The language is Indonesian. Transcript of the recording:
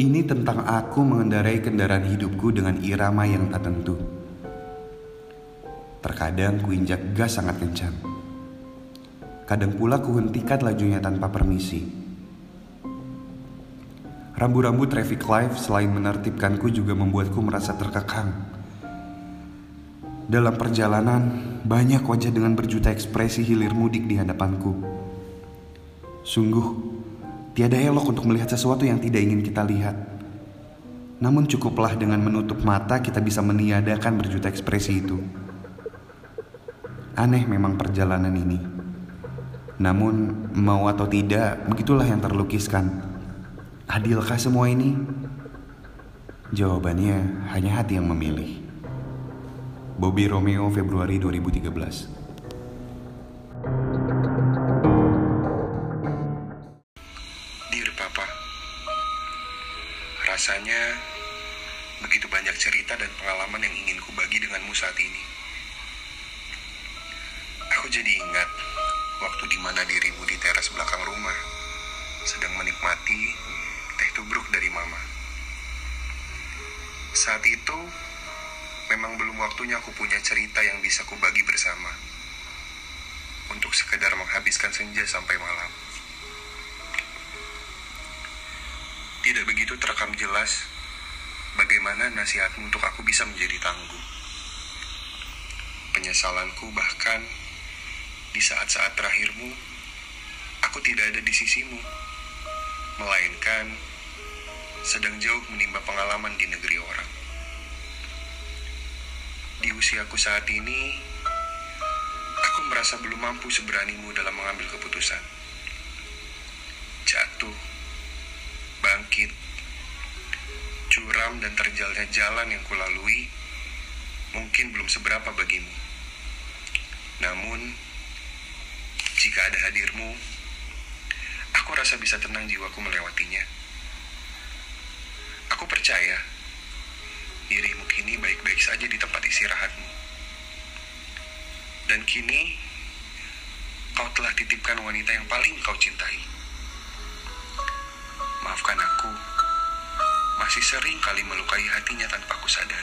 Ini tentang aku mengendarai kendaraan hidupku dengan irama yang tak tentu. Terkadang kuinjak gas sangat kencang. Kadang pula kuhentikan lajunya tanpa permisi. Rambu-rambu traffic light selain menertibkanku juga membuatku merasa terkekang. Dalam perjalanan, banyak wajah dengan berjuta ekspresi hilir mudik di hadapanku. Sungguh, tiada elok untuk melihat sesuatu yang tidak ingin kita lihat. Namun cukuplah dengan menutup mata kita bisa meniadakan berjuta ekspresi itu. Aneh memang perjalanan ini. Namun, mau atau tidak, begitulah yang terlukiskan. Adilkah semua ini? Jawabannya hanya hati yang memilih. Bobby Romeo Februari 2013 rasanya begitu banyak cerita dan pengalaman yang ingin ku bagi denganmu saat ini. Aku jadi ingat waktu di mana dirimu di teras belakang rumah sedang menikmati teh tubruk dari mama. Saat itu memang belum waktunya aku punya cerita yang bisa ku bagi bersama untuk sekedar menghabiskan senja sampai malam. Tidak begitu terekam jelas bagaimana nasihatmu untuk aku bisa menjadi tangguh. Penyesalanku bahkan di saat-saat terakhirmu, aku tidak ada di sisimu, melainkan sedang jauh menimba pengalaman di negeri orang. Di usiaku saat ini, aku merasa belum mampu seberanimu dalam mengambil keputusan. Bangkit, curam dan terjalnya jalan yang kulalui mungkin belum seberapa bagimu. Namun, jika ada hadirmu, aku rasa bisa tenang jiwaku melewatinya. Aku percaya dirimu kini baik-baik saja di tempat istirahatmu. Dan kini, kau telah titipkan wanita yang paling kau cintai. Masih sering kali melukai hatinya tanpa aku sadari.